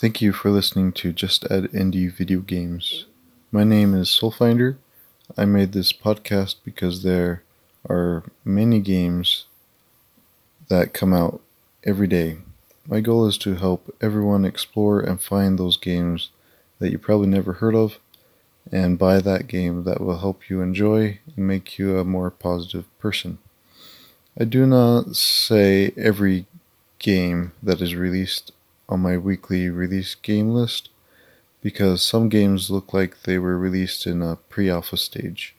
Thank you for listening to Just Add Indie Video Games. My name is Soulfinder. I made this podcast because there are many games that come out every day. My goal is to help everyone explore and find those games that you probably never heard of and buy that game that will help you enjoy and make you a more positive person. I do not say every game that is released on my weekly release game list because some games look like they were released in a pre alpha stage.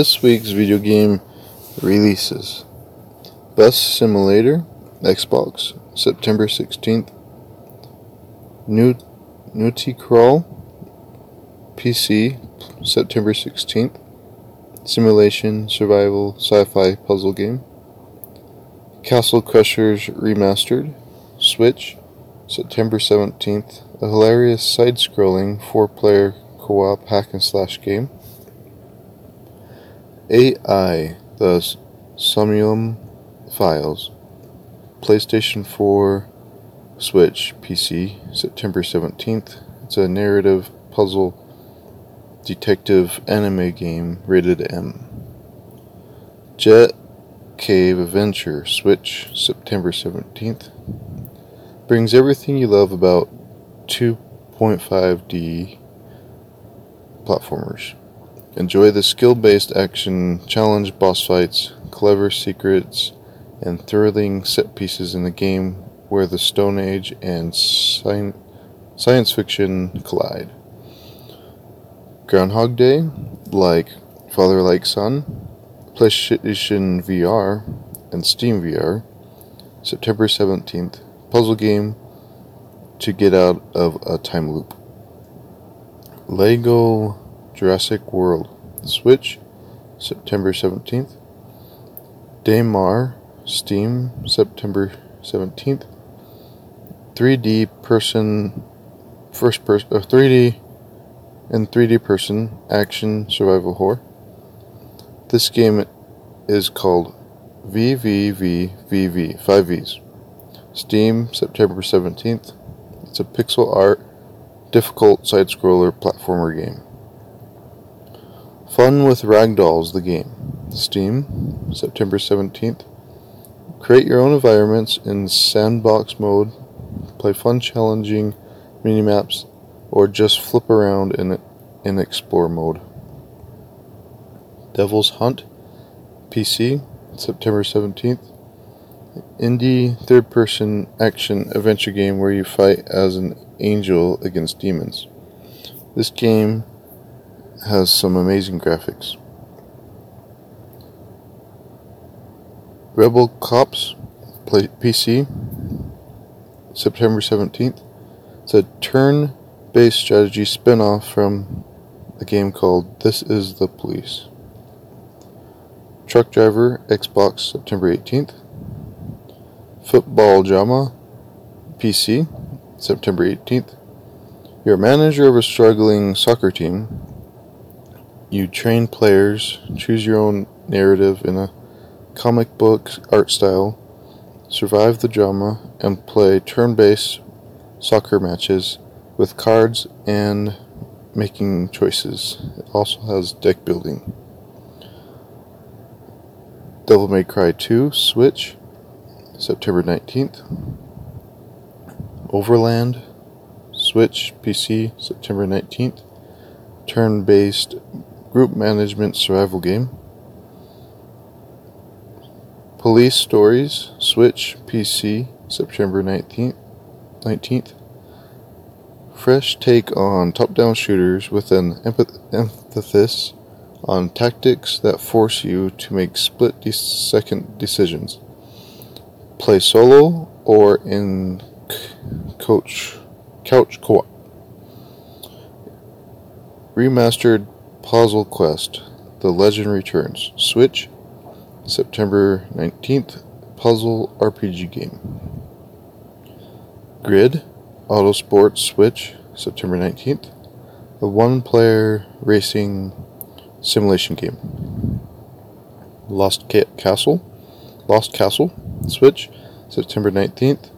This week's video game releases Bus Simulator, Xbox, September 16th. New Newty Crawl, PC, September 16th. Simulation, survival, sci fi puzzle game. Castle Crashers Remastered, Switch, September 17th. A hilarious side scrolling four player co op hack and slash game. AI, the Somnium Files, PlayStation 4, Switch, PC, September 17th. It's a narrative puzzle detective anime game rated M. Jet Kave Adventure, Switch, September 17th. Brings everything you love about 2.5D platformers. Enjoy the skill based action challenge boss fights, clever secrets, and thrilling set pieces in the game where the Stone Age and sci- science fiction collide. Groundhog Day, like Father Like Son, PlayStation VR, and Steam VR, September 17th, puzzle game to get out of a time loop. Lego Jurassic World. Switch, September 17th. Daymare, Steam, September 17th. 3D person, first person, uh, 3D and 3D person action survival horror. This game is called VVVVV, 5 Vs. Steam, September 17th. It's a pixel art, difficult side scroller platformer game. Fun with Ragdolls, the game. Steam, September 17th. Create your own environments in sandbox mode, play fun, challenging mini maps, or just flip around in in Explore mode. Devil's Hunt, PC, September 17th. Indie third person action adventure game where you fight as an angel against demons. This game has some amazing graphics. Rebel Cops, play, PC, September 17th. It's a turn based strategy spin off from a game called This Is the Police. Truck Driver, Xbox, September 18th. Football Drama, PC, September 18th. You're a manager of a struggling soccer team. You train players, choose your own narrative in a comic book art style, survive the drama, and play turn based soccer matches with cards and making choices. It also has deck building. Devil May Cry 2 Switch, September 19th. Overland Switch PC, September 19th. Turn based group management survival game. Police Stories Switch PC, September 19th. 19th. Fresh take on top down shooters with an emphasis on tactics that force you to make split de- second decisions. Play solo or in c- coach couch co-op. Remastered Puzzle Quest: The Legend Returns. Switch, September 19th. Puzzle RPG game. Grid, Autosport Switch, September 19th. A one player racing simulation game. Lost Ca- Castle, Lost Castle, Switch, September 19th.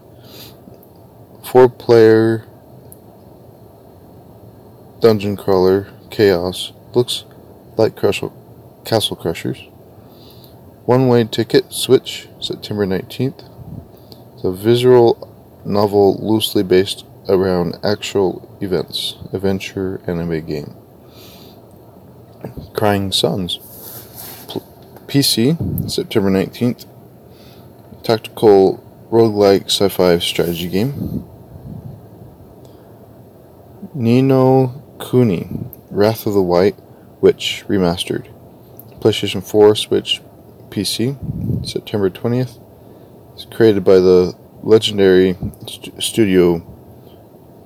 Four player dungeon crawler, Chaos, looks like Castle Crashers. One Way Ticket, Switch, September 19th. It's a visual novel loosely based around actual events, adventure anime game. Crying Suns. PC, September 19th. Tactical roguelike sci fi strategy game. Ni no Kuni, Wrath of the White Witch Remastered. PlayStation 4, Switch, PC, September 20th. It's created by the legendary st- studio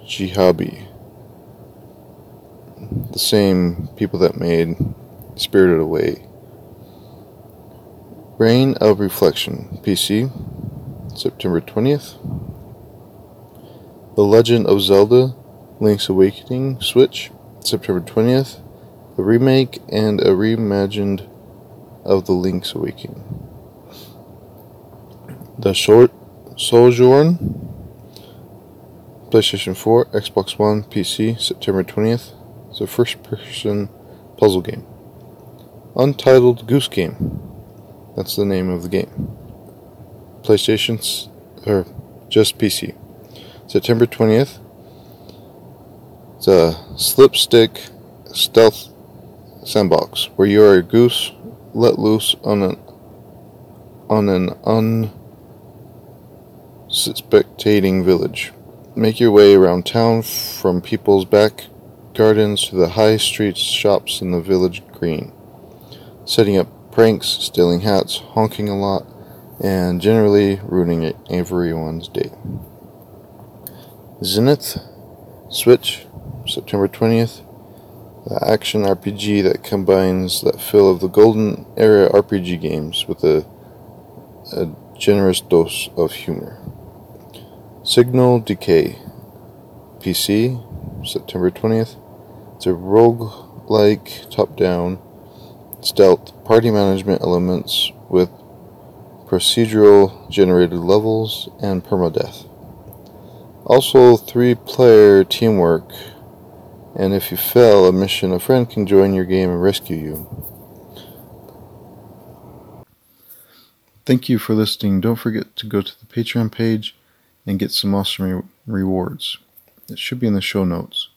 Jihabi the same people that made Spirited Away. Reign of Reflection, PC, September 20th. The Legend of Zelda, Link's Awakening, Switch, September 20th. A remake and a reimagined of The Link's Awakening. The Short Sojourn, PlayStation 4, Xbox One, PC, September 20th. It's a first person puzzle game. Untitled Goose Game. That's the name of the game. PlayStation's, or just PC. September 20th. It's a slipstick stealth sandbox where you are a goose let loose on an on an unsuspecting village. Make your way around town from people's back gardens to the high street shops in the village green, setting up pranks, stealing hats, honking a lot, and generally ruining everyone's day. Zenith Switch, September 20th. The action RPG that combines that feel of the golden era RPG games with a, a generous dose of humor. Signal Decay, PC, September 20th. It's a rogue-like top-down stealth party management elements with procedural generated levels and permadeath. Also, three player teamwork, and if you fail a mission, a friend can join your game and rescue you. Thank you for listening. Don't forget to go to the Patreon page and get some awesome re- rewards. It should be in the show notes.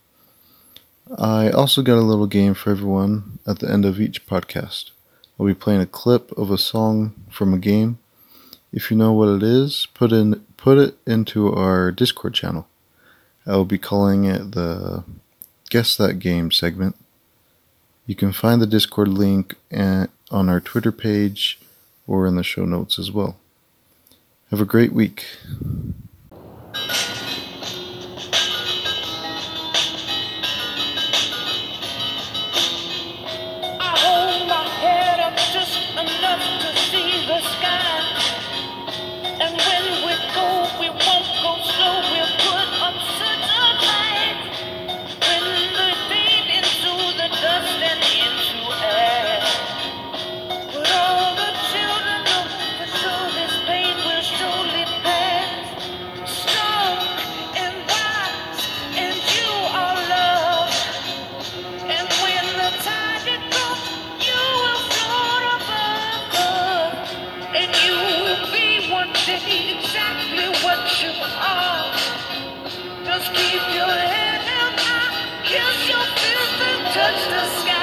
I also got a little game for everyone at the end of each podcast. I'll be playing a clip of a song from a game. If you know what it is, put in put it into our Discord channel. I will be calling it the Guess That Game segment. You can find the Discord link at, on our Twitter page or in the show notes as well. Have a great week. Keep your head held high, kiss your fist and touch the sky.